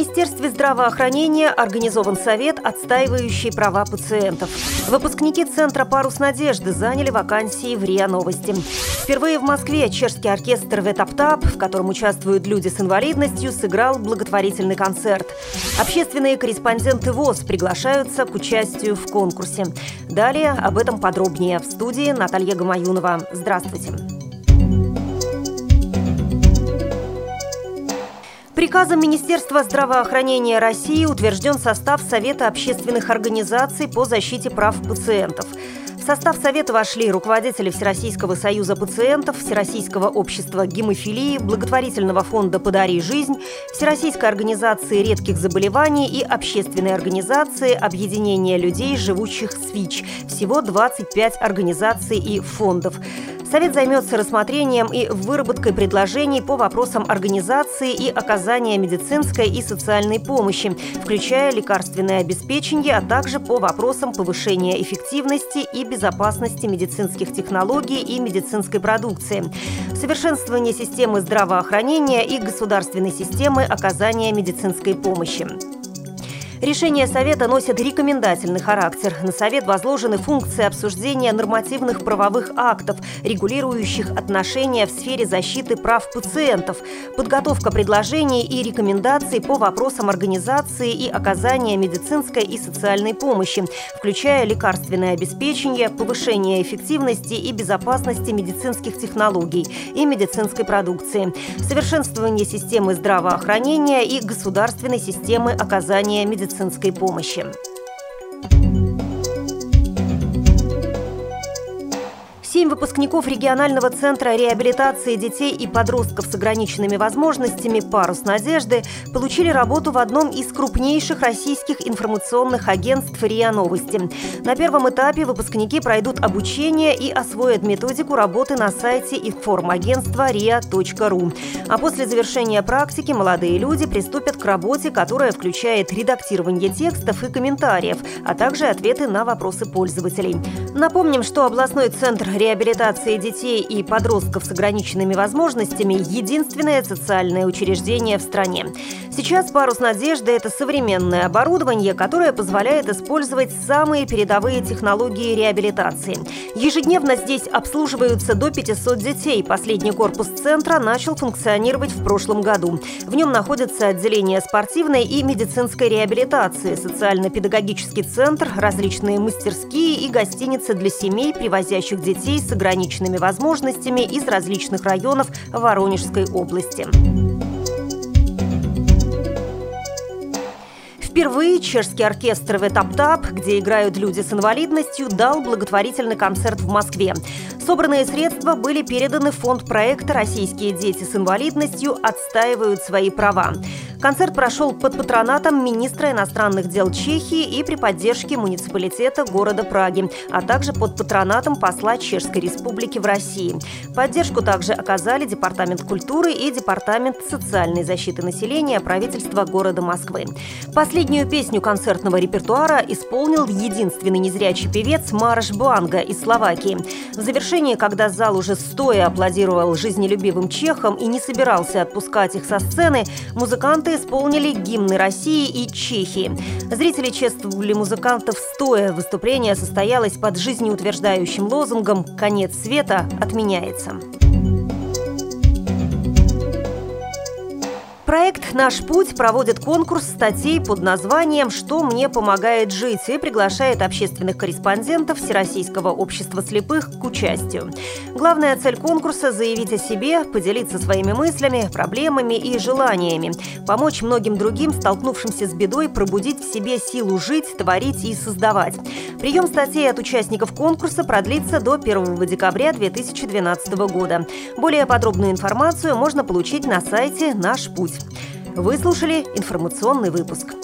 Министерстве здравоохранения организован совет, отстаивающий права пациентов. Выпускники Центра «Парус надежды» заняли вакансии в РИА Новости. Впервые в Москве чешский оркестр «Ветаптап», в котором участвуют люди с инвалидностью, сыграл благотворительный концерт. Общественные корреспонденты ВОЗ приглашаются к участию в конкурсе. Далее об этом подробнее в студии Наталья Гамаюнова. Здравствуйте. Приказом Министерства здравоохранения России утвержден состав Совета общественных организаций по защите прав пациентов. В состав Совета вошли руководители Всероссийского союза пациентов, Всероссийского общества гемофилии, благотворительного фонда «Подари жизнь», Всероссийской организации редких заболеваний и общественной организации объединения людей, живущих с ВИЧ. Всего 25 организаций и фондов. Совет займется рассмотрением и выработкой предложений по вопросам организации и оказания медицинской и социальной помощи, включая лекарственное обеспечение, а также по вопросам повышения эффективности и безопасности медицинских технологий и медицинской продукции, совершенствование системы здравоохранения и государственной системы оказания медицинской помощи. Решения Совета носят рекомендательный характер. На Совет возложены функции обсуждения нормативных правовых актов, регулирующих отношения в сфере защиты прав пациентов, подготовка предложений и рекомендаций по вопросам организации и оказания медицинской и социальной помощи, включая лекарственное обеспечение, повышение эффективности и безопасности медицинских технологий и медицинской продукции, совершенствование системы здравоохранения и государственной системы оказания медицинской медицинской помощи. Семь выпускников регионального центра реабилитации детей и подростков с ограниченными возможностями «Парус надежды» получили работу в одном из крупнейших российских информационных агентств РИА Новости. На первом этапе выпускники пройдут обучение и освоят методику работы на сайте информагентства ria.ru. А после завершения практики молодые люди приступят к работе, которая включает редактирование текстов и комментариев, а также ответы на вопросы пользователей. Напомним, что областной центр реабилитации реабилитации детей и подростков с ограниченными возможностями – единственное социальное учреждение в стране. Сейчас «Парус надежды» – это современное оборудование, которое позволяет использовать самые передовые технологии реабилитации. Ежедневно здесь обслуживаются до 500 детей. Последний корпус центра начал функционировать в прошлом году. В нем находятся отделение спортивной и медицинской реабилитации, социально-педагогический центр, различные мастерские и гостиницы для семей, привозящих с ограниченными возможностями из различных районов Воронежской области. Впервые чешский оркестр «Ветаптап», где играют люди с инвалидностью, дал благотворительный концерт в Москве. Собранные средства были переданы в фонд проекта «Российские дети с инвалидностью отстаивают свои права». Концерт прошел под патронатом министра иностранных дел Чехии и при поддержке муниципалитета города Праги, а также под патронатом посла Чешской Республики в России. Поддержку также оказали Департамент культуры и Департамент социальной защиты населения правительства города Москвы. Последнюю песню концертного репертуара исполнил единственный незрячий певец Мараш Буанга из Словакии. В завершении, когда зал уже стоя аплодировал жизнелюбивым чехам и не собирался отпускать их со сцены, музыканты Музыканты исполнили гимны России и Чехии. Зрители чествовали музыкантов стоя. Выступление состоялось под жизнеутверждающим лозунгом «Конец света отменяется». Проект «Наш путь» проводит конкурс статей под названием «Что мне помогает жить» и приглашает общественных корреспондентов Всероссийского общества слепых к участию. Главная цель конкурса – заявить о себе, поделиться своими мыслями, проблемами и желаниями, помочь многим другим, столкнувшимся с бедой, пробудить в себе силу жить, творить и создавать. Прием статей от участников конкурса продлится до 1 декабря 2012 года. Более подробную информацию можно получить на сайте «Наш путь». Вы слушали информационный выпуск.